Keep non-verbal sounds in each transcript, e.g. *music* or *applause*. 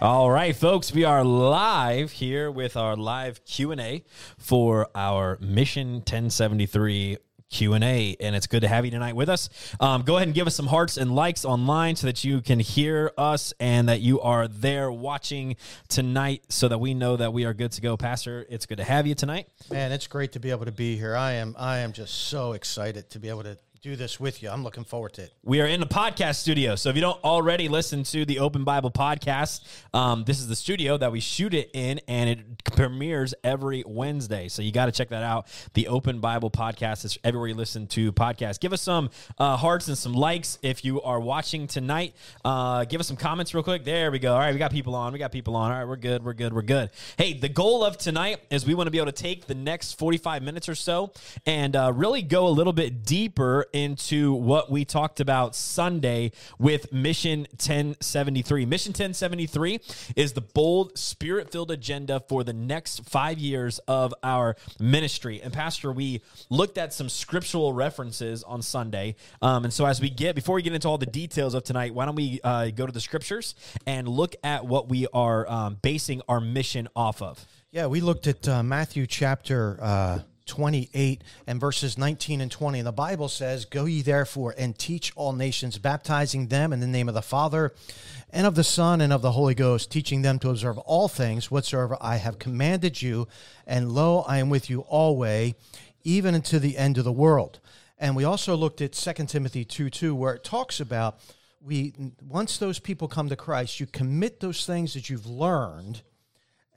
All right, folks, we are live here with our live Q&A for our Mission 1073 Q&A and it's good to have you tonight with us. Um, go ahead and give us some hearts and likes online so that you can hear us and that you are there watching tonight so that we know that we are good to go. Pastor, it's good to have you tonight. Man, it's great to be able to be here. I am I am just so excited to be able to do this with you. I'm looking forward to it. We are in the podcast studio. So if you don't already listen to the Open Bible podcast, um, this is the studio that we shoot it in, and it premieres every Wednesday. So you got to check that out. The Open Bible podcast is everywhere you listen to podcasts. Give us some uh, hearts and some likes if you are watching tonight. Uh, give us some comments real quick. There we go. All right, we got people on. We got people on. All right, we're good. We're good. We're good. Hey, the goal of tonight is we want to be able to take the next 45 minutes or so and uh, really go a little bit deeper into what we talked about Sunday with Mission 1073. Mission 1073 is the bold, spirit filled agenda for the next five years of our ministry. And, Pastor, we looked at some scriptural references on Sunday. Um, and so, as we get, before we get into all the details of tonight, why don't we uh, go to the scriptures and look at what we are um, basing our mission off of? Yeah, we looked at uh, Matthew chapter uh, 28 and verses 19 and 20. And the Bible says, Go ye therefore and teach all nations, baptizing them in the name of the Father and of the Son and of the Holy Ghost, teaching them to observe all things whatsoever I have commanded you. And lo, I am with you alway, even unto the end of the world. And we also looked at 2 Timothy 2 2, where it talks about we once those people come to Christ, you commit those things that you've learned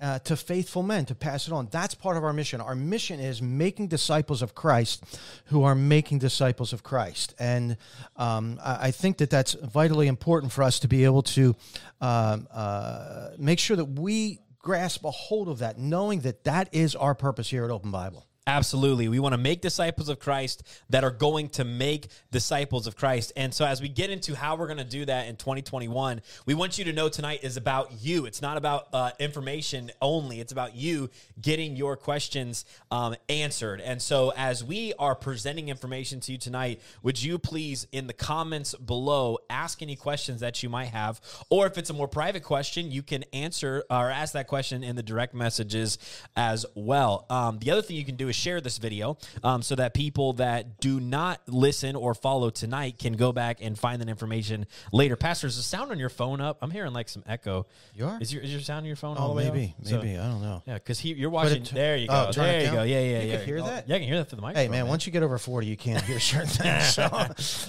uh, to faithful men to pass it on. That's part of our mission. Our mission is making disciples of Christ who are making disciples of Christ. And um, I, I, think that that's vitally important for us to be able to um, uh, make sure that we grasp a hold of that, knowing that that is our purpose here at Open Bible. Absolutely. We want to make disciples of Christ that are going to make disciples of Christ. And so, as we get into how we're going to do that in 2021, we want you to know tonight is about you. It's not about uh, information only, it's about you getting your questions um, answered. And so, as we are presenting information to you tonight, would you please, in the comments below, ask any questions that you might have? Or if it's a more private question, you can answer or ask that question in the direct messages as well. Um, the other thing you can do is share this video um, so that people that do not listen or follow tonight can go back and find that information later. Pastor, is the sound on your phone up? I'm hearing like some echo. You are? Is your, is your sound on your phone? Oh, maybe. Maybe. So, I don't know. Yeah, because you're watching. T- there you go. Oh, there you go. Yeah, yeah, you yeah. can hear that? Yeah, I can hear that through the mic. Hey, man, man, once you get over 40, you can't hear certain *laughs* things. *laughs* So,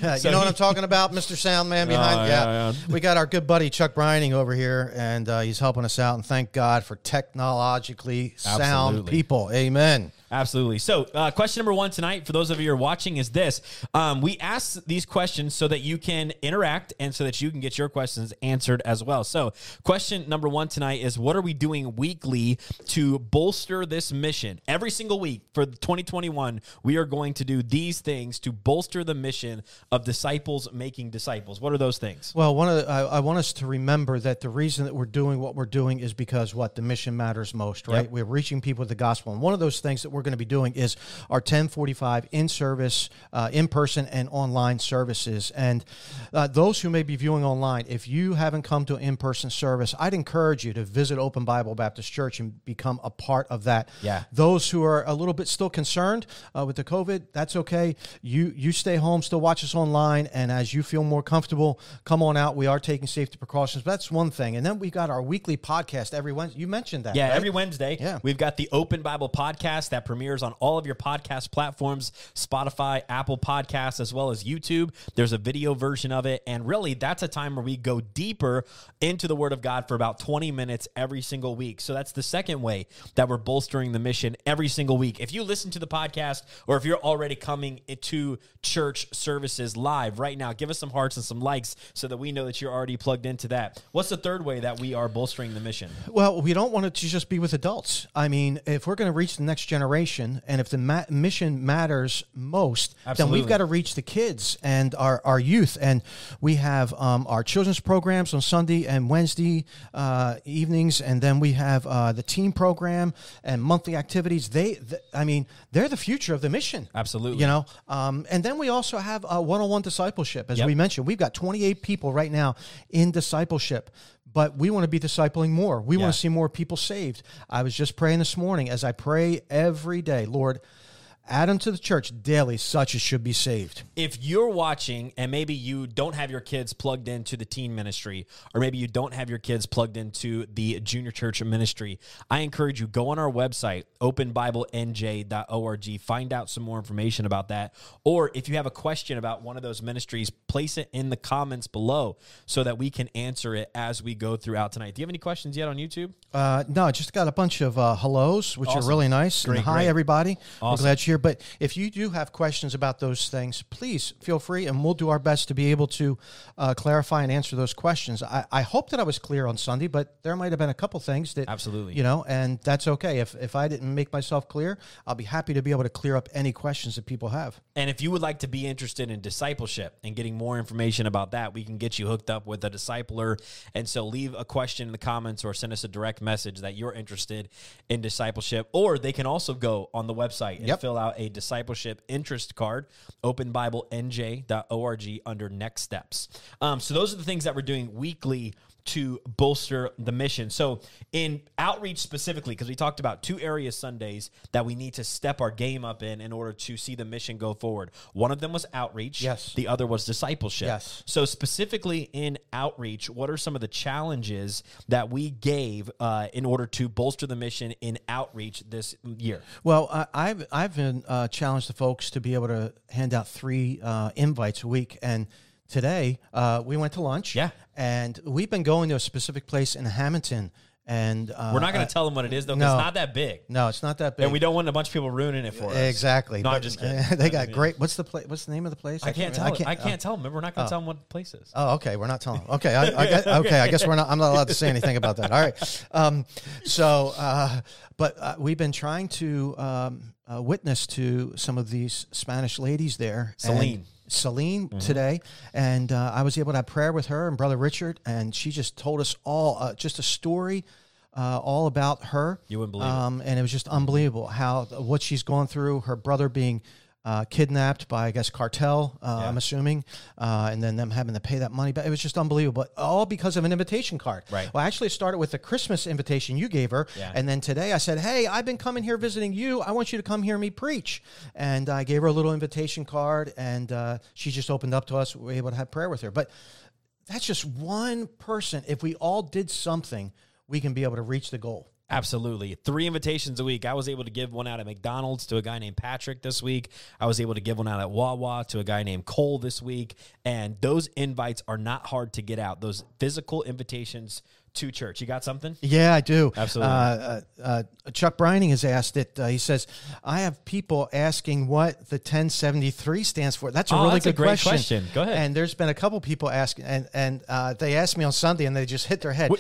yeah, so you know he, what I'm talking about, Mr. Soundman behind? Uh, yeah. yeah, yeah. We got our good buddy Chuck Brining over here, and uh, he's helping us out. And thank God for technologically sound Absolutely. people. Amen. Absolutely. So, uh, question number one tonight, for those of you who are watching, is this: um, We ask these questions so that you can interact and so that you can get your questions answered as well. So, question number one tonight is: What are we doing weekly to bolster this mission? Every single week for 2021, we are going to do these things to bolster the mission of disciples making disciples. What are those things? Well, one of the, I, I, want us to remember that the reason that we're doing what we're doing is because what the mission matters most, right? Yep. We're reaching people with the gospel, and one of those things that we're we're going to be doing is our 1045 in service, uh, in person, and online services. And uh, those who may be viewing online, if you haven't come to an in person service, I'd encourage you to visit Open Bible Baptist Church and become a part of that. Yeah. Those who are a little bit still concerned uh, with the COVID, that's okay. You you stay home, still watch us online, and as you feel more comfortable, come on out. We are taking safety precautions. That's one thing. And then we got our weekly podcast every Wednesday. You mentioned that. Yeah, right? every Wednesday. Yeah. We've got the Open Bible podcast that premieres on all of your podcast platforms Spotify, Apple Podcasts, as well as YouTube. There's a video version of it. And really, that's a time where we go deeper into the Word of God for about 20 minutes every single week. So that's the second way that we're bolstering the mission every single week. If you listen to the podcast or if you're already coming to church services live right now, give us some hearts and some likes so that we know that you're already plugged into that. What's the third way that we are bolstering the mission? Well, we don't want it to just be with adults. I mean, if we're going to reach the next generation, and if the ma- mission matters most, Absolutely. then we've got to reach the kids and our, our youth. And we have um, our children's programs on Sunday and Wednesday uh, evenings, and then we have uh, the team program and monthly activities. They, th- I mean, they're the future of the mission. Absolutely. You know, um, and then we also have one on one discipleship. As yep. we mentioned, we've got 28 people right now in discipleship but we want to be discipling more. We Yeah. want to see more people saved. I was just praying this morning as I pray every day, Lord, add them to the church daily, such as should be saved. if you're watching and maybe you don't have your kids plugged into the teen ministry or maybe you don't have your kids plugged into the junior church ministry i encourage you go on our website openbiblenj.org find out some more information about that or if you have a question about one of those ministries place it in the comments below so that we can answer it as we go throughout tonight do you have any questions yet on youtube Uh, no, I just got a bunch of uh, hellos, which Awesome. are really nice. Great, hi, great. everybody. We're Awesome. glad you're here. But if you do have questions about those things, please feel free, and we'll do our best to be able to uh, clarify and answer those questions. I, I hope that I was clear on Sunday, but there might have been a couple things that Absolutely. you know, and that's okay. If if I didn't make myself clear, I'll be happy to be able to clear up any questions that people have. And if you would like to be interested in discipleship and getting more information about that, we can get you hooked up with a discipler. And so leave a question in the comments or send us a direct message that you're interested in discipleship. Or they can also go on the website and Yep. fill out a discipleship interest card, openbiblenj.org under next steps. Um, so those are the things that we're doing weekly to bolster the mission. So, in outreach specifically, because we talked about two areas Sundays that we need to step our game up in in order to see the mission go forward. One of them was outreach. Yes. The other was discipleship. Yes. So, specifically in outreach, what are some of the challenges that we gave uh, in order to bolster the mission in outreach this year? Well, I, I've I've been uh, challenged the folks to be able to hand out three uh, invites a week, and today uh, we went to lunch. Yeah. and we've been going to a specific place in Hamilton, and uh, We're not going to tell them what it is, though, no. it's not that big. No, it's not that big. And we don't want a bunch of people ruining it for us. exactly. No, I'm just kidding. *laughs* they got great. What's the place? What's the name of the place? I can't tell. I can't, tell them. We're not going to tell them what the place is. Oh, okay. We're not telling. Them. Okay, I, I guess, okay. I guess we're not. I'm not allowed to say anything about that. All right. Um, so, uh, but uh, we've been trying to um, uh, witness to some of these Spanish ladies there. and- Celine. Celine today, and uh, I was able to have prayer with her and Brother Richard, and she just told us all uh, just a story. Uh, all about her, You wouldn't believe it. um, and it was just unbelievable how what she's gone through. Her brother being uh, kidnapped by, I guess, cartel. Uh, Yeah. I'm assuming, uh, and then them having to pay that money back. It was just unbelievable, but all because of an invitation card. Right. Well, actually, it started with the Christmas invitation you gave her, Yeah. and then today I said, "Hey, I've been coming here visiting you. I want you to come hear me preach." And I gave her a little invitation card, and uh, she just opened up to us. We were able to have prayer with her, but that's just one person. If we all did something, we can be able to reach the goal. Absolutely. Three invitations a week. I was able to give one out at McDonald's to a guy named Patrick this week. I was able to give one out at Wawa to a guy named Cole this week. And those invites are not hard to get out. Those physical invitations to church. You got something? Yeah, I do. Absolutely. Uh, uh, uh, Chuck Brining has asked it. Uh, he says, "I have people asking what the 1073 stands for." That's a Oh, really that's a good great question. question. Go ahead. And there's been a couple people asking, and and uh, they asked me on Sunday, and they just hit their head.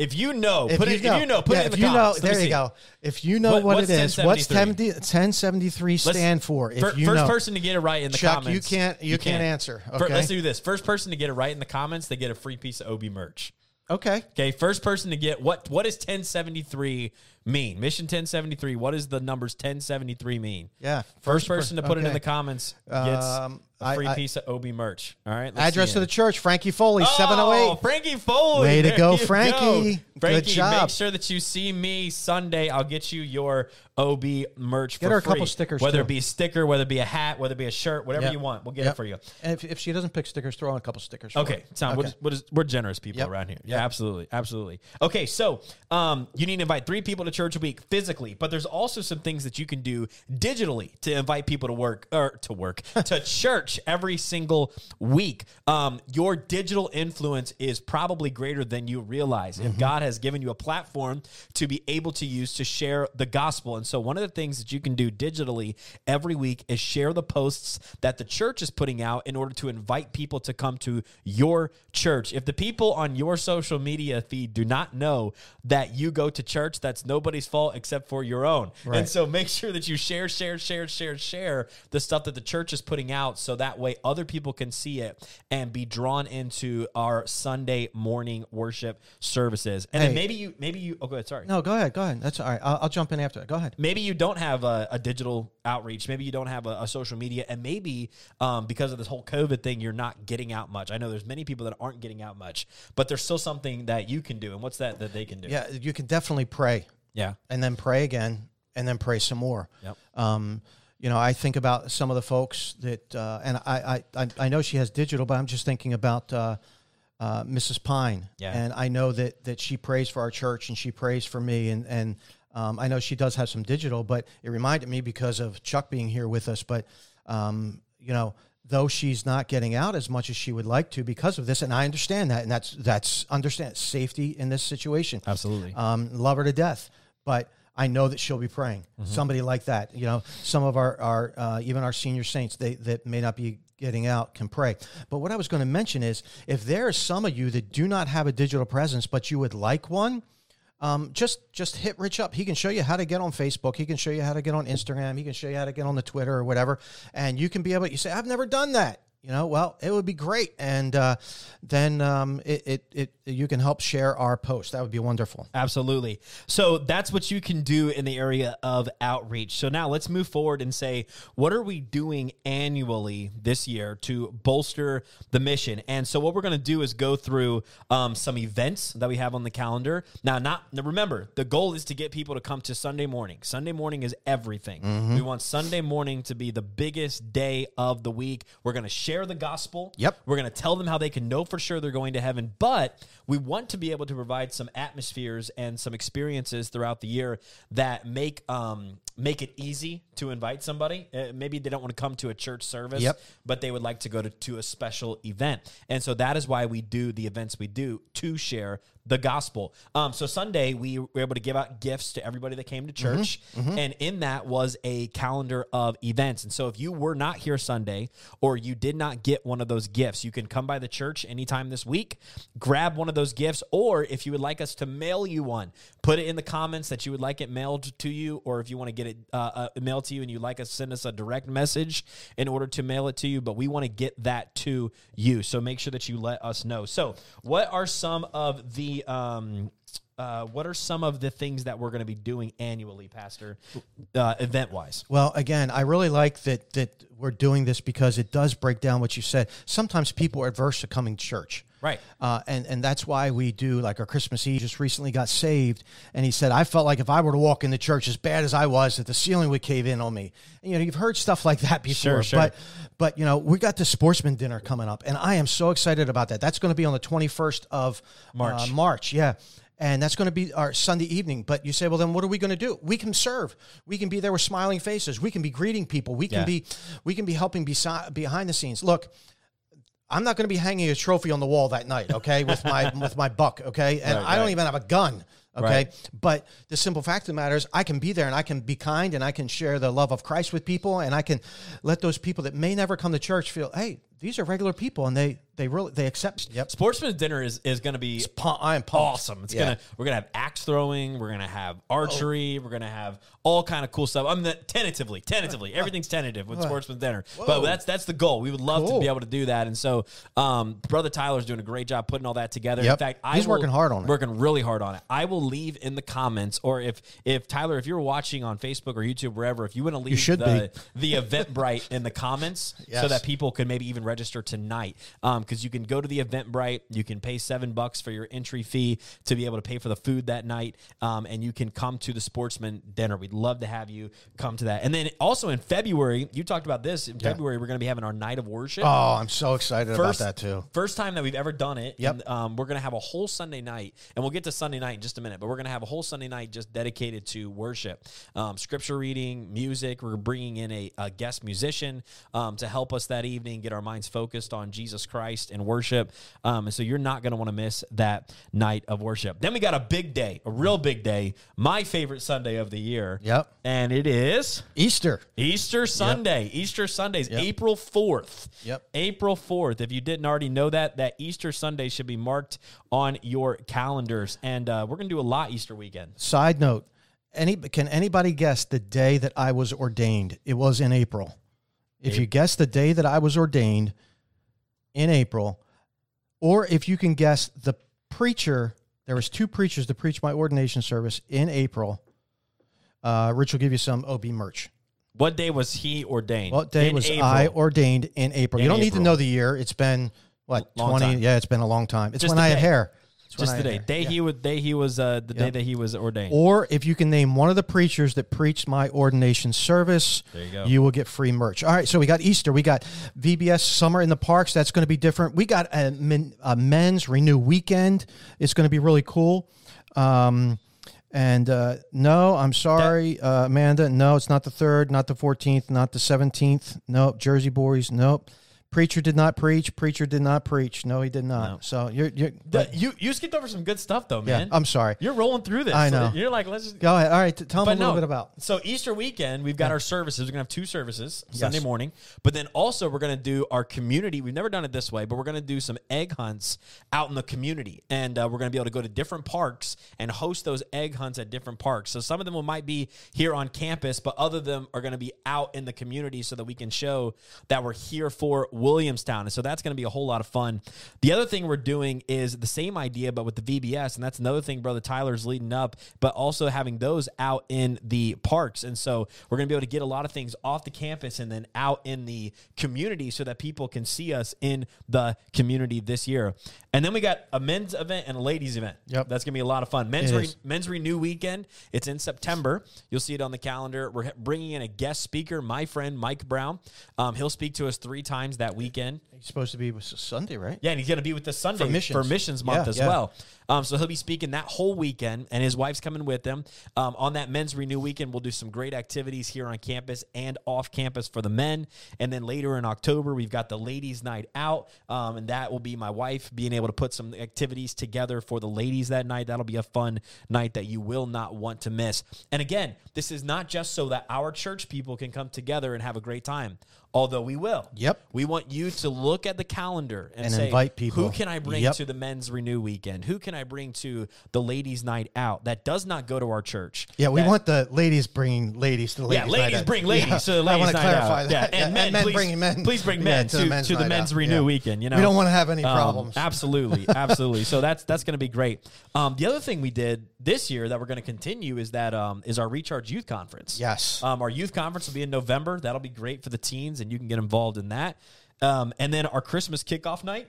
If you know, put it, if you know, put yeah, it in if the you know, comments. Let there you go. If you know What- what, it is, what's 1073? 1073 Let's- stand for? If fir- you first know, person to get it right in the Chuck, comments. you can't you, can't, answer. Fir- Okay, let's do this. First person to get it right in the comments, they get a free piece of OB merch. okay. Okay, first person to get what what does 1073 mean? Mission 1073. What does the numbers 1073 mean? Yeah, First per- person to put it in the comments gets Um, a free I- I- piece of OB merch. All right. let's Address to the church, Frankie Foley, Oh, 708. Frankie Foley. Way to go, Frankie. go. Good job. make sure that you see me Sunday. I'll get you your OB merch Get for her a couple stickers, Whether too. it be a sticker, whether it be a hat, whether it be a shirt, whatever Yep. you want, we'll get Yep. it for you. And if, if she doesn't pick stickers, throw on a couple stickers. for Okay. Tom, Okay. We're, just- we're generous people Yep. around here. Yeah, absolutely, absolutely. Okay, so um, you need to invite three people to church a week physically, but there's also some things that you can do digitally to invite people to work or to work *laughs* to church every single week. Um, your digital influence is probably greater than you realize. If God has given you a platform to be able to use to share the gospel, and so one of the things that you can do digitally every week is share the posts that the church is putting out in order to invite people to come to your church. If the people on your social media feed do not know that you go to church, that's nobody's fault except for your own. And so make sure that you share, share, share, share, share the stuff that the church is putting out so that way other people can see it and be drawn into our Sunday morning worship services. And then maybe you, maybe you. Oh, go ahead. Sorry. No, go ahead. Go ahead. That's all right. I'll, I'll jump in after that. Go ahead. maybe you don't have a, a digital outreach maybe you don't have a, a social media and maybe um, because of this whole covid thing you're not getting out much i know there's many people that aren't getting out much but there's still something that you can do and what's that that they can do Yeah, you can definitely pray yeah and then pray again and then pray some more. Yep. Um, you know, I think about some of the folks that, uh, and I, I, I, know she has digital, but I'm just thinking about uh, uh, Mrs. Pine. Yeah. And I know that that she prays for our church and she prays for me, and and um, I know she does have some digital, but it reminded me because of Chuck being here with us. But um, you know, though she's not getting out as much as she would like to because of this, and I understand that, and that's that's understand safety in this situation absolutely um, love her to death, but I know that she'll be praying. Somebody like that, you know, some of our, our uh, even our senior saints, they that may not be getting out can pray. But what I was going to mention is, if there are some of you that do not have a digital presence, but you would like one. Um, just just hit Rich up. He can show you how to get on Facebook. He can show you how to get on Instagram. He can show you how to get on the Twitter or whatever. And you can be able. To you say, I've never done that. You know, well, it would be great, and uh, then um, it, it it you can help share our post. That would be wonderful. Absolutely. So that's what you can do in the area of outreach. So now let's move forward and say, what are we doing annually this year to bolster the mission? And so what we're going to do is go through um, some events that we have on the calendar. Now, not now remember, the goal is to get people to come to Sunday morning. Sunday morning is everything. We want Sunday morning to be the biggest day of the week. We're going to share the gospel. Yep. We're going to tell them how they can know for sure they're going to heaven, but we want to be able to provide some atmospheres and some experiences throughout the year that make um, make it easy to invite somebody. Uh, maybe they don't want to come to a church service, Yep. but they would like to go to, to a special event. And so that is why we do the events we do to share the gospel. Um, so Sunday we were able to give out gifts to everybody that came to church, and in that was a calendar of events. And so if you were not here Sunday or you did not get one of those gifts, you can come by the church anytime this week, grab one of those gifts, or if you would like us to mail you one, put it in the comments that you would like it mailed to you, or if you want to get it uh, uh, mailed to you and you'd like us send us a direct message in order to mail it to you. But we want to get that to you, so make sure that you let us know. So, what are some of the um, uh, what are some of the things that we're going to be doing annually, Pastor, uh, event wise? Well, again, I really like that that we're doing this because it does break down what you said. Sometimes people are adverse to coming to church. Right. Uh, and and that's why we do like our Christmas Eve. Just recently got saved, and he said I felt like if I were to walk in the church as bad as I was, that the ceiling would cave in on me. And, you know, you've heard stuff like that before. Sure, sure. But but you know, we got the sportsman dinner coming up, and I am so excited about that. That's going to be on the twenty first of March. Uh, March, yeah. And that's going to be our Sunday evening. But you say, well, then what are we going to do? We can serve. We can be there with smiling faces. We can be greeting people. We can Yeah. be, we can be helping beside, behind the scenes. Look, I'm not going to be hanging a trophy on the wall that night, okay, with my *laughs* with my buck, okay, and Right, I don't right. even have a gun, okay. Right. But the simple fact of the matter is, I can be there and I can be kind and I can share the love of Christ with people, and I can let those people that may never come to church feel, hey, these are regular people, and they they really they accept. Yep, Sportsman's dinner is, is going to be Pu- I am pumped. awesome. It's Yeah. gonna we're gonna have axe throwing, we're gonna have archery, we're gonna have all kind of cool stuff. I'm the, tentatively, tentatively, everything's tentative with Sportsman's Dinner, but that's that's the goal. We would love to Cool. be able to do that, and so um, brother Tyler's doing a great job putting all that together. In Yep. fact, I He's will- working hard on it. working really hard on it. I will leave in the comments, or if if Tyler, if you're watching on Facebook or YouTube, wherever, if you want to leave should the the Eventbrite in the comments *laughs* so Yes. that people can maybe even register tonight because you can go to the Eventbrite, you can pay seven bucks for your entry fee to be able to pay for the food that night, um, and you can come to the Sportsman Dinner. We'd love to have you come to that. And then also in February, you talked about this. In February, we're going to be having our night of worship. Oh, I'm so excited First- about that too. First time that we've ever done it. Yep. And, um, we're going to have a whole Sunday night, and we'll get to Sunday night in just a minute, but we're going to have a whole Sunday night just dedicated to worship, um, scripture reading, music. We're bringing in a, a guest musician um, to help us that evening, get our minds focused on Jesus Christ and worship. Um, and so you're not going to want to miss that night of worship. Then we got a big day, a real big day, my favorite Sunday of the year. Yep. And it is. Easter. Easter Sunday. Easter Sundays, April 4th. Yep. April 4th. If you didn't already know that, that Easter Sunday should be marked on your calendars. And uh, we're going to do a lot Easter weekend. Side note: Any can anybody guess the day that I was ordained? It was in April. If you guess the day that I was ordained in April, or if you can guess the preacher, there was two preachers to preach my ordination service in April. Uh, Rich will give you some OB merch. What day was he ordained? What day In was April. I ordained in April? In you don't need to know the year. It's been what Long twenty? time. Yeah, it's been a long time. It's Just when I had hair. Just the day. Day Yeah. he would. Day he was. Uh, the day that he was ordained. Or if you can name one of the preachers that preached my ordination service, There you go. you will get free merch. All right, so we got Easter, we got VBS Summer in the Parks. That's going to be different. We got a, men, a men's Renew Weekend. It's going to be really cool. Um, and uh, no, I'm sorry, uh, Amanda. No, it's not the third, not the 14th, not the 17th. Nope. Jersey Boys. Nope. Preacher did not preach. Preacher did not preach. No, he did not. No. So you're, you're you you skipped over some good stuff though, yeah. man. I'm sorry. You're rolling through this. I know. You're like, let's just Go ahead. All right, tell them But a little no, bit about. So Easter weekend, we've got our services. We're gonna have two services Sunday Yes. morning, but then also we're gonna do our community. We've never done it this way, but we're gonna do some egg hunts out in the community, and uh, we're gonna be able to go to different parks and host those egg hunts at different parks. So some of them will might be here on campus, but other of them are gonna be out in the community so that we can show that we're here for Williamstown, and so that's gonna be a whole lot of fun. The other thing we're doing is the same idea, but with the VBS, and that's another thing Brother Tyler's leading up, but also having those out in the parks. And so we're going to be able to get a lot of things off the campus and then out in the community so that people can see us in the community this year. And then we got a men's event and a ladies event. Yep. That's going to be a lot of fun. Men's re- men's renew weekend. It's in September. You'll see it on the calendar. We're bringing in a guest speaker, my friend Mike Brown. Um, he'll speak to us three times that weekend. He's supposed to be was Sunday, right? Yeah, and he's going to be with the Sunday for missions. missions, month Yeah, as yeah. well. Um, so he'll be speaking that whole weekend, and his wife's coming with him. Um, on that Men's Renew weekend, we'll do some great activities here on campus and off campus for the men. And then later in October, we've got the Ladies' Night Out, um, and that will be my wife being able to put some activities together for the ladies that night. That'll be a fun night that you will not want to miss. And again, this is not just so that our church people can come together and have a great time. Although we will. Yep. We want you to look at the calendar and, And say, invite people. Who can I bring Yep. to the men's renew weekend? Who can I bring to the ladies' night out that does not go to our church? Yeah, we That- want the ladies bringing ladies to the yeah, ladies. night out. Yeah, ladies bring ladies Yeah, to the ladies' I want to clarify out. that. Yeah, and men, please, bringing men. Please bring *laughs* yeah, men to, the to men's the men's renew Yeah. weekend. You know, we don't want to have any Um, problems. absolutely, *laughs* absolutely. So that's that's going to be great. Um, the other thing we did this year that we're going to continue is that um, is our Recharge Youth Conference. Yes. Um, our youth conference will be in November. That'll be great for the teens, and you can get involved in that. Um, and then our Christmas kickoff night.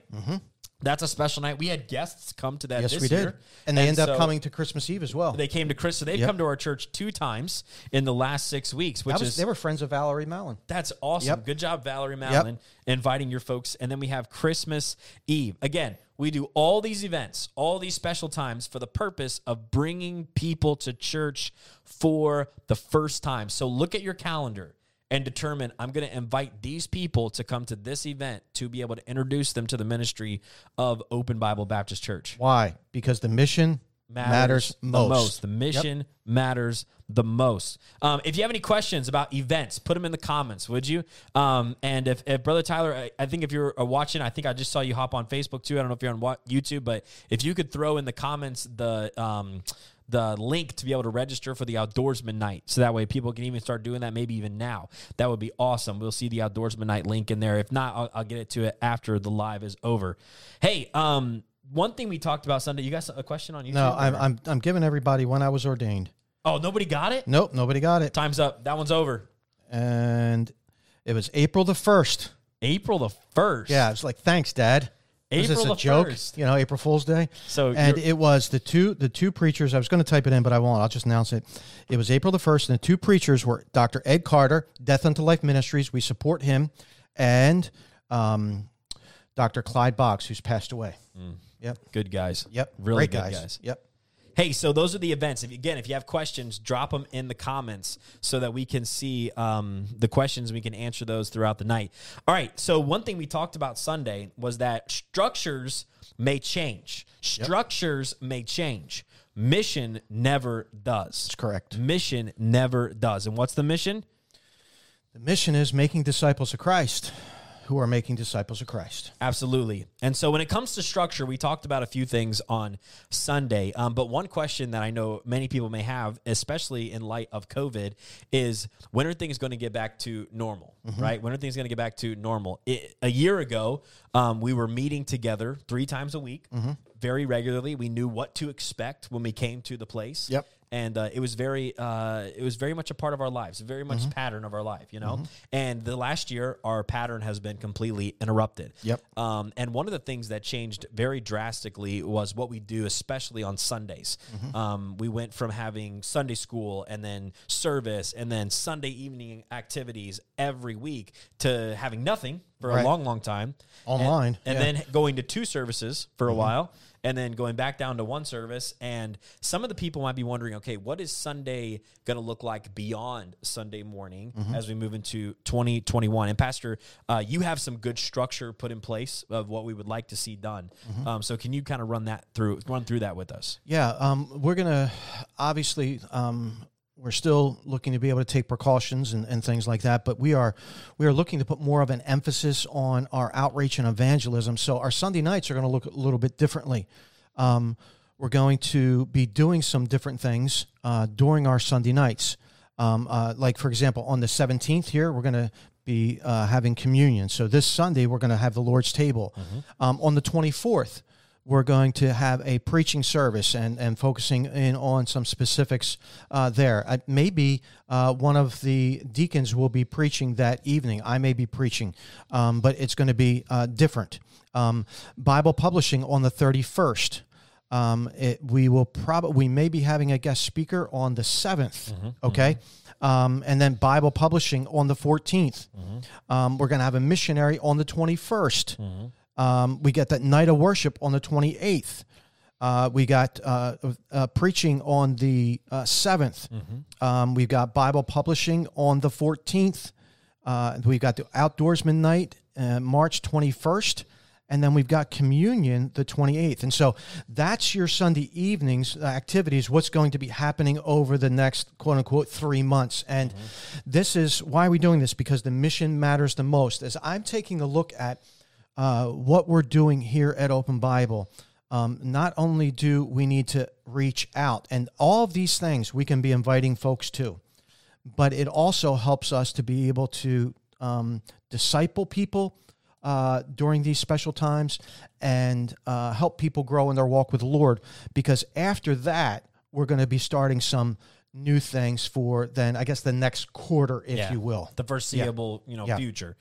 That's a special night. We had guests come to that. Mm-hmm. yes, we did. year. And they end up coming to Christmas Eve as well. They came to Chris, so they've Yep. come to our church two times in the last six weeks, which was- is they were friends of Valerie Mallon. that's awesome. Yep. Good job, Valerie Mallon, inviting your folks. And then we have Christmas Eve. Again, we do all these events, all these special times for the purpose of bringing people to church for the first time. So look at your calendar and determine I'm going to invite these people to come to this event to be able to introduce them to the ministry of Open Bible Baptist Church Why? Because the mission matters, the most. The mission matters the most. Um, if you have any questions about events, put them in the comments, would you? Um, and if, if Brother Tyler, I, I think if you're uh, watching, I think I just saw you hop on Facebook too. I don't know if you're on YouTube, but if you could throw in the comments the um, the link to be able to register for the outdoorsman night, so that way people can even start doing that, maybe even now. That would be awesome. We'll see the outdoorsman night link in there. If not, I'll, I'll get it to it after the live is over. Hey, um, one thing we talked about Sunday. You got a question on YouTube? No, I'm, or- I'm, I'm giving everybody when I was ordained. Oh, nobody got it? Nope, nobody got it. Time's up. That one's over. And it was April the 1st. April the 1st. Yeah, it's like, thanks, Dad. Was April this the a joke? 1st. You know, April Fool's Day. So and it was the two the two preachers. I was going to type it in, but I won't. I'll just announce it. It was April the first, and the two preachers were Dr. Ed Carter, Death Unto Life Ministries. We support him, and um, Dr. Clyde Box, who's passed away. Yep, Good guys. yep, Really great good guys. guys. Yep. Hey, so those are the events. If again, if you have questions, drop them in the comments so that we can see um, the questions. We can answer those throughout the night. All right. So one thing we talked about Sunday was that structures may change. Structures may change. Mission never does. That's correct. Mission never does. And what's the mission? The mission is making disciples of Christ, who are making disciples of Christ. Absolutely. And so when it comes to structure, we talked about a few things on Sunday. Um, but one question that I know many people may have, especially in light of COVID, is when are things going to get back to normal, right? When are things going to get back to normal? It, a year ago, um, we were meeting together three times a week, very regularly. We knew what to expect when we came to the place Yep. And uh, it was very uh, it was very much a part of our lives very much Mm-hmm. pattern of our life you know and the last year our pattern has been completely interrupted Yep. um, and one of the things that changed very drastically was what we do especially on sundays Mm-hmm. um, we went from having sunday school and then service and then sunday evening activities every week to having nothing for a long long time Online, and, and yeah. Mm-hmm. then going to two services for a while and then going back down to one service and some of the people might be wondering okay what is sunday going to look like beyond sunday morning Mm-hmm. as we move into 2021 and pastor uh, you have some good structure put in place of what we would like to see done Mm-hmm. um, so can you kind of run that through run through that with us Yeah, um, we're going to obviously um, we're still looking to be able to take precautions and, and things like that, but we are we are looking to put more of an emphasis on our outreach and evangelism. So our Sunday nights are going to look a little bit differently. Um, we're going to be doing some different things uh, during our Sunday nights. Um, uh, like for example, on the 17th here, we're going to be uh, having communion. So this Sunday, we're going to have the Lord's table. Um, on the 24th, we're going to have a preaching service and, and focusing in on some specifics uh, there. Uh, maybe uh, one of the deacons will be preaching that evening. I may be preaching, um, but it's going to be uh, different. Um, Bible publishing on the 31st. Um, it, we will probably we may be having a guest speaker on the 7th Okay, Um, and then Bible publishing on the 14th. Um, we're going to have a missionary on the 21st. Um, we get that night of worship on the 28th. Uh, we got uh, uh, preaching on the uh, 7th. Um, we've got Bible publishing on the 14th. Uh, we've got the outdoorsman night, uh, March 21st. And then we've got communion the 28th. And so that's your Sunday evenings activities, what's going to be happening over the next quote unquote three months. And this is why are we doing this? Because the mission matters the most. As I'm taking a look at uh, what we're doing here at Open Bible, um, not only do we need to reach out, and all of these things we can be inviting folks to, but it also helps us to be able to um, disciple people uh, during these special times and uh, help people grow in their walk with the Lord. Because after that, we're going to be starting some new things for then, I guess, the next quarter, if Yeah. you will. the foreseeable you know Yeah. future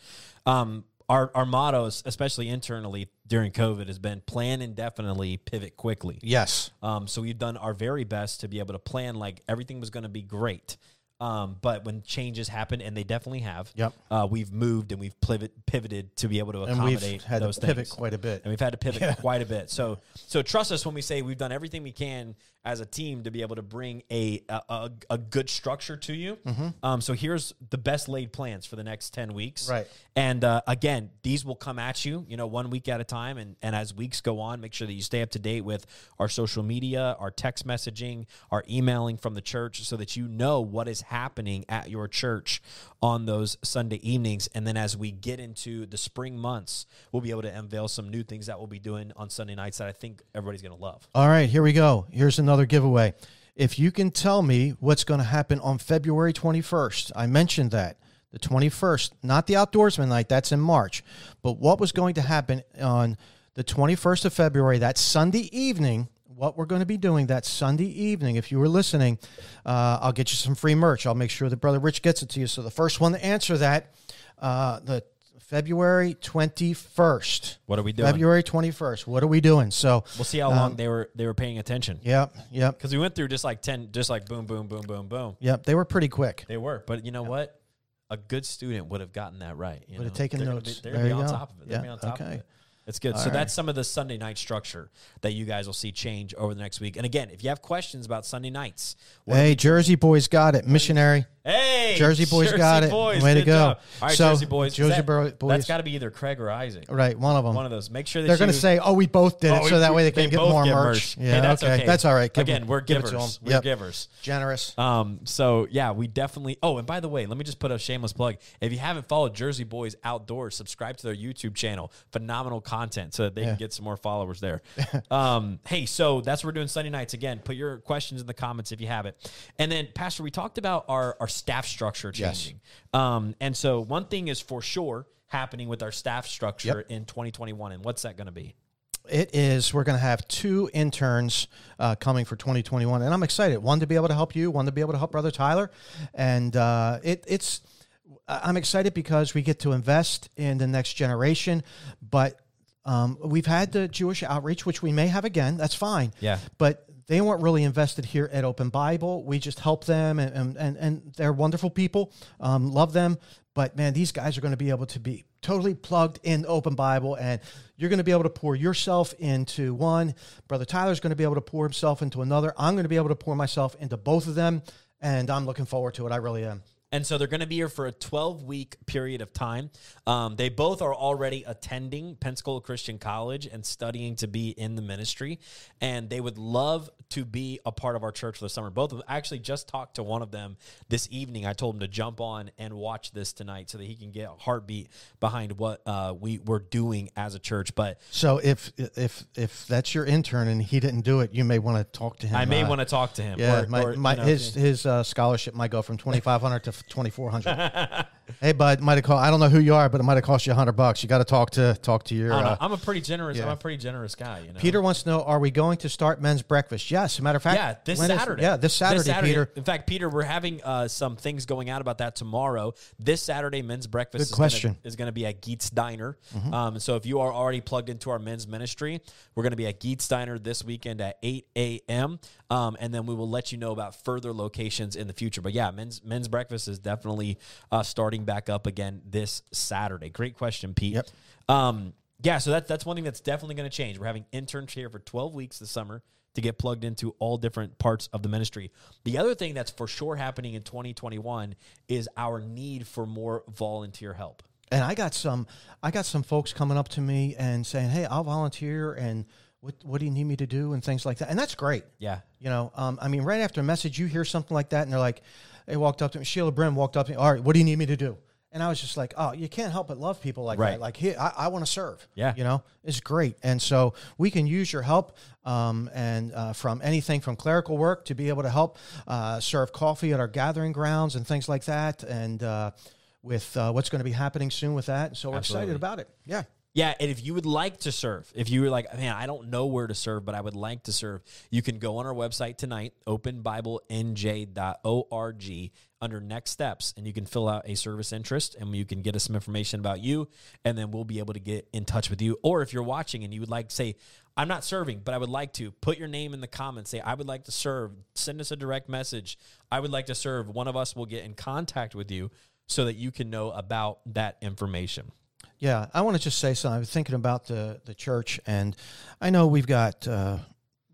um our, our mottos, especially internally during COVID, has been plan indefinitely, pivot quickly. Yes. Um, so we've done our very best to be able to plan like everything was going to be great. Um, but when changes happen, and they definitely have, Yep. uh, we've moved and we've pivot, pivoted to be able to And accommodate we've had those to pivot things. quite a bit. and we've had to pivot *laughs* quite a bit. So, so trust us when we say we've done everything we can as a team to be able to bring a a, a, a good structure to you. Mm-hmm. Um, so here's the best laid plans for the next ten weeks. Right. And uh, again, these will come at you, you know, one week at a time. And, and as weeks go on, make sure that you stay up to date with our social media, our text messaging, our emailing from the church so that you know what is happening at your church on those Sunday evenings. And then as we get into the spring months, we'll be able to unveil some new things that we'll be doing on Sunday nights that I think everybody's going to love. All right, here we go. Here's another giveaway. If you can tell me what's going to happen on February 21st, I mentioned that. The 21st, not the outdoorsman night, that's in March, but what was going to happen on the 21st of February, that Sunday evening, what we're going to be doing that Sunday evening. If you were listening, uh, I'll get you some free merch. I'll make sure that Brother Rich gets it to you. So the first one to answer that, uh, the February 21st. What are we doing? February 21st. What are we doing? So, We'll see how long um, they were they were paying attention. yep, yep. Because we went through just like 10, just like boom, boom, boom, boom, boom. Yep, they were pretty quick. They were, but you know what? A good student would have gotten that right. You Would have taken They're gonna notes. be- They're There gonna be on go. top of it. They're Yeah, on top okay. of it. It's good. so right. that's some of the Sunday night structure that you guys will see change over the next week. And again, if you have questions about Sunday nights, Hey, Jersey boys got it. Missionary. Hey, Jersey boys got it. Boys, Way to go. job. All right, So, Jersey boys. Jersey that, boys. That's got to be either Craig or Isaac. Right, one of them. One of those. Make sure that They're going to say, "Oh, we both did it," Oh, so that way they can get more get merch. Hey, Yeah, that's okay. that's all right. Give Again, we're give it to givers. We're Yep. givers. Generous. Um, so yeah, we definitely. Oh, and by the way, let me just put a shameless plug. If you haven't followed Jersey Boys Outdoors, subscribe to their YouTube channel. Phenomenal content, so that they Yeah. can get some more followers there. *laughs* um, hey, so that's what we're doing Sunday nights. Again, put your questions in the comments if you have it. And then, Pastor, we talked about our our staff structure Yes. changing. Um, and so one thing is for sure happening with our staff structure in 2021, and what's that going to be? It is. We're going to have two interns uh, coming for 2021, and I'm excited. One to be able to help you, one to be able to help Brother Tyler, and uh, it, it's. I'm excited because we get to invest in the next generation, but um, we've had the Jewish outreach, which we may have again. That's fine. Yeah. but they weren't really invested here at Open Bible. We just help them, and and and, they're wonderful people. Um, love them, but man, these guys are going to be able to be totally plugged in Open Bible, and you're going to be able to pour yourself into one. Brother Tyler's going to be able to pour himself into another. I'm going to be able to pour myself into both of them, and I'm looking forward to it. I really am. And so they're going to be here for a 12 week period of time. Um, they both are already attending Pensacola Christian College and studying to be in the ministry. And they would love to be a part of our church for the summer. Both of them I actually just talked to one of them this evening. I told him to jump on and watch this tonight so that he can get a heartbeat behind what uh, we were doing as a church. But So if if if that's your intern and he didn't do it, you may want to talk to him. I may uh, want to talk to him. Yeah, or- my, or, my you know, his his uh, scholarship might go from twenty five hundred to twenty four hundred. *laughs* hey, bud, might have cost. I don't know who you are, but it might have cost you hundred bucks. You got to talk to talk to your. I don't know. Uh, I'm a pretty generous. I'm a pretty generous guy. You know, Peter wants to know: Are we going to start men's breakfast? Yes. A matter of fact, Yeah, this when is- Saturday. yeah, this Saturday, Peter. In fact, Peter, we're having uh, some things going out about that tomorrow. This Saturday, men's breakfast Good is question. Mm-hmm. Gonna, is going to be at Geets Diner. Um, so if you are already plugged into our men's ministry, we're going to be at Geets Diner this weekend at 8 a.m. Um, and then we will let you know about further locations in the future. But yeah, men's men's breakfast is definitely uh, starting back up again this Saturday. Great question, Pete. Yep. Um, yeah, so that's that's one thing that's definitely going to change. We're having interns here for 12 weeks this summer to get plugged into all different parts of the ministry. The other thing that's for sure happening in 2021 is our need for more volunteer help. And I got some, I got some folks coming up to me and saying, "Hey, I'll volunteer." And what what do you need me to do and things like that. And that's great. Yeah. You know, um, I mean, right after a message, you hear something like that, and they're like, they walked up to me. Sheila Brim walked up to me. All right, what do you need me to do? And I was just like, oh, you can't help but love people like Right. that. Like, here, I, I want to serve. Yeah. You know, it's great. And so we can use your help um, and uh, from anything from clerical work to be able to help uh, serve coffee at our gathering grounds and things like that. And uh, with uh, what's going to be happening soon with that. So we're Absolutely. excited about it. Yeah. Yeah, and if you would like to serve, if you were like, man, I don't know where to serve, but I would like to serve, you can go on our website tonight, openbiblenj.org, under next steps, and you can fill out a service interest, and you can get us some information about you, and then we'll be able to get in touch with you. Or if you're watching and you would like to say, I'm not serving, but I would like to, put your name in the comments, say, I would like to serve, send us a direct message. I would like to serve. One of us will get in contact with you so that you can know about that information. Yeah, I want to just say something. I was thinking about the the church, and I know we've got uh,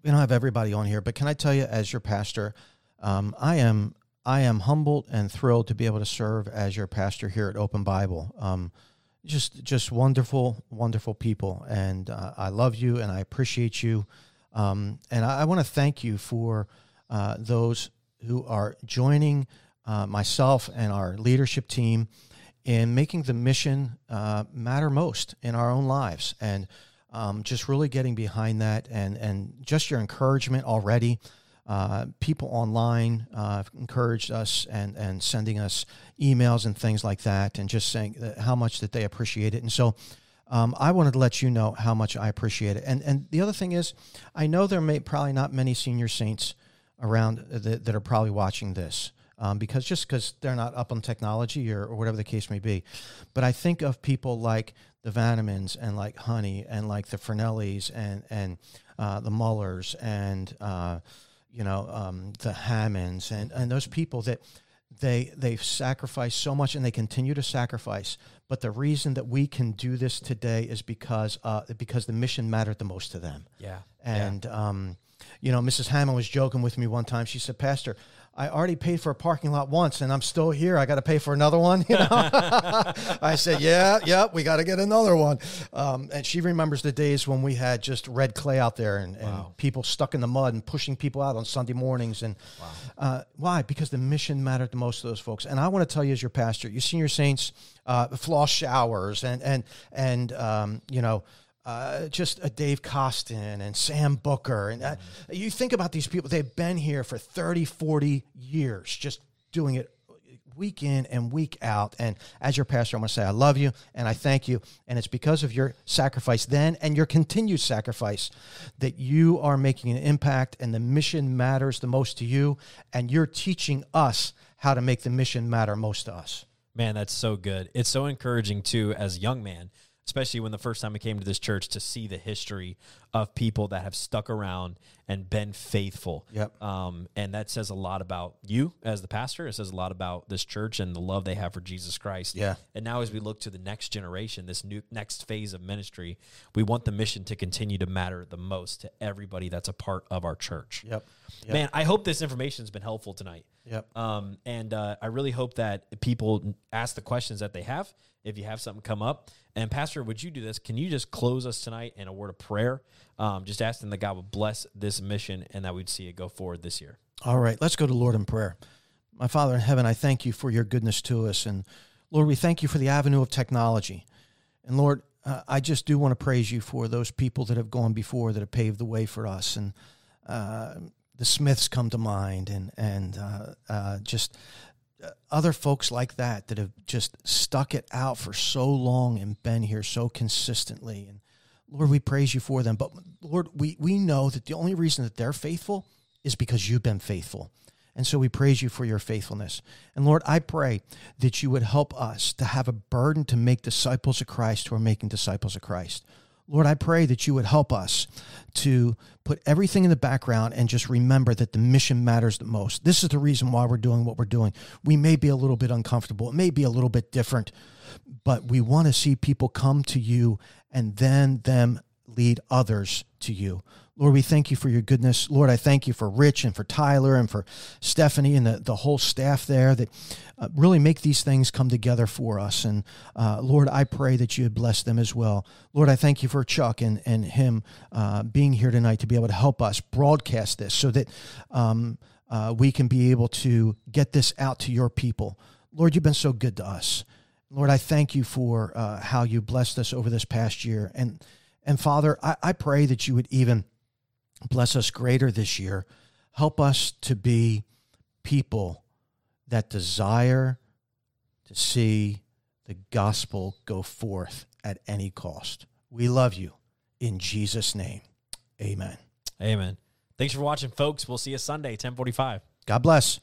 we don't have everybody on here, but can I tell you, as your pastor, um, I am I am humbled and thrilled to be able to serve as your pastor here at Open Bible. Um, just just wonderful, wonderful people, and uh, I love you and I appreciate you, um, and I, I want to thank you for uh, those who are joining uh, myself and our leadership team in making the mission uh, matter most in our own lives, and um, just really getting behind that, and and just your encouragement already. Uh, people online uh, encouraged us and and sending us emails and things like that, and just saying how much that they appreciate it. And so, um, I wanted to let you know how much I appreciate it. And and the other thing is, I know there may probably not many senior saints around that, that are probably watching this um, because just because they're not up on technology or, or whatever the case may be. But I think of people like the Vannemans and like Honey and like the Fernellis and and uh, the Mullers and uh, you know um, the Hammonds and and those people that they they've sacrificed so much and they continue to sacrifice. But the reason that we can do this today is because uh, because the mission mattered the most to them Yeah. and um, you know, Mrs. Hammond was joking with me one time. She said, Pastor, I already paid for a parking lot once and I'm still here. I got to pay for another one. You know, *laughs* I said, yeah, yeah, we got to get another one. Um, and she remembers the days when we had just red clay out there and, and Wow. people stuck in the mud and pushing people out on Sunday mornings. And uh, why? Because the mission mattered to most of those folks. And I want to tell you, as your pastor, you senior saints uh, floss showers and and and um, you know. Uh, just a Dave Costin and Sam Booker. And uh, you think about these people, they've been here for 30, 40 years, just doing it week in and week out. And as your pastor, I want to say I love you and I thank you. And it's because of your sacrifice then and your continued sacrifice that you are making an impact and the mission matters the most to you. And you're teaching us how to make the mission matter most to us. Man, that's so good. It's so encouraging too, as a young man, especially when the first time I came to this church, to see the history of people that have stuck around and been faithful. Yep. Um, and that says a lot about you as the pastor. It says a lot about this church and the love they have for Jesus Christ. Yeah. And now, as we look to the next generation, this new next phase of ministry, we want the mission to continue to matter the most to everybody that's a part of our church. Yep. Yep. Man, I hope this information has been helpful tonight. Yep. Um, and uh, I really hope that people ask the questions that they have. If you have something come up, and Pastor, would you do this? Can you just close us tonight in a word of prayer? Um, just asking that God would bless this mission and that we'd see it go forward this year. All right, let's go to Lord in prayer. My Father in heaven, I thank you for your goodness to us. And Lord, we thank you for the avenue of technology. And Lord, uh, I just do want to praise you for those people that have gone before that have paved the way for us. And uh, the Smiths come to mind, and, and uh, uh, just uh, other folks like that that have just stuck it out for so long and been here so consistently. And Lord, we praise you for them. But Lord, we, we know that the only reason that they're faithful is because you've been faithful. And so we praise you for your faithfulness. And Lord, I pray that you would help us to have a burden to make disciples of Christ who are making disciples of Christ. Lord, I pray that you would help us to put everything in the background and just remember that the mission matters the most. This is the reason why we're doing what we're doing. We may be a little bit uncomfortable, it may be a little bit different, but we want to see people come to you and then them lead others to you. Lord, we thank you for your goodness. Lord, I thank you for Rich and for Tyler and for Stephanie and the, the whole staff there that uh, really make these things come together for us. And uh, Lord, I pray that you would bless them as well. Lord, I thank you for Chuck and, and him uh, being here tonight to be able to help us broadcast this so that um, uh, we can be able to get this out to your people. Lord, you've been so good to us. Lord, I thank you for uh, how you blessed us over this past year. And, and Father, I, I pray that you would even bless us greater this year. Help us to be people that desire to see the gospel go forth at any cost. We love you. In Jesus' name, amen. Amen. Thanks for watching, folks. We'll see you Sunday, 1045. God bless.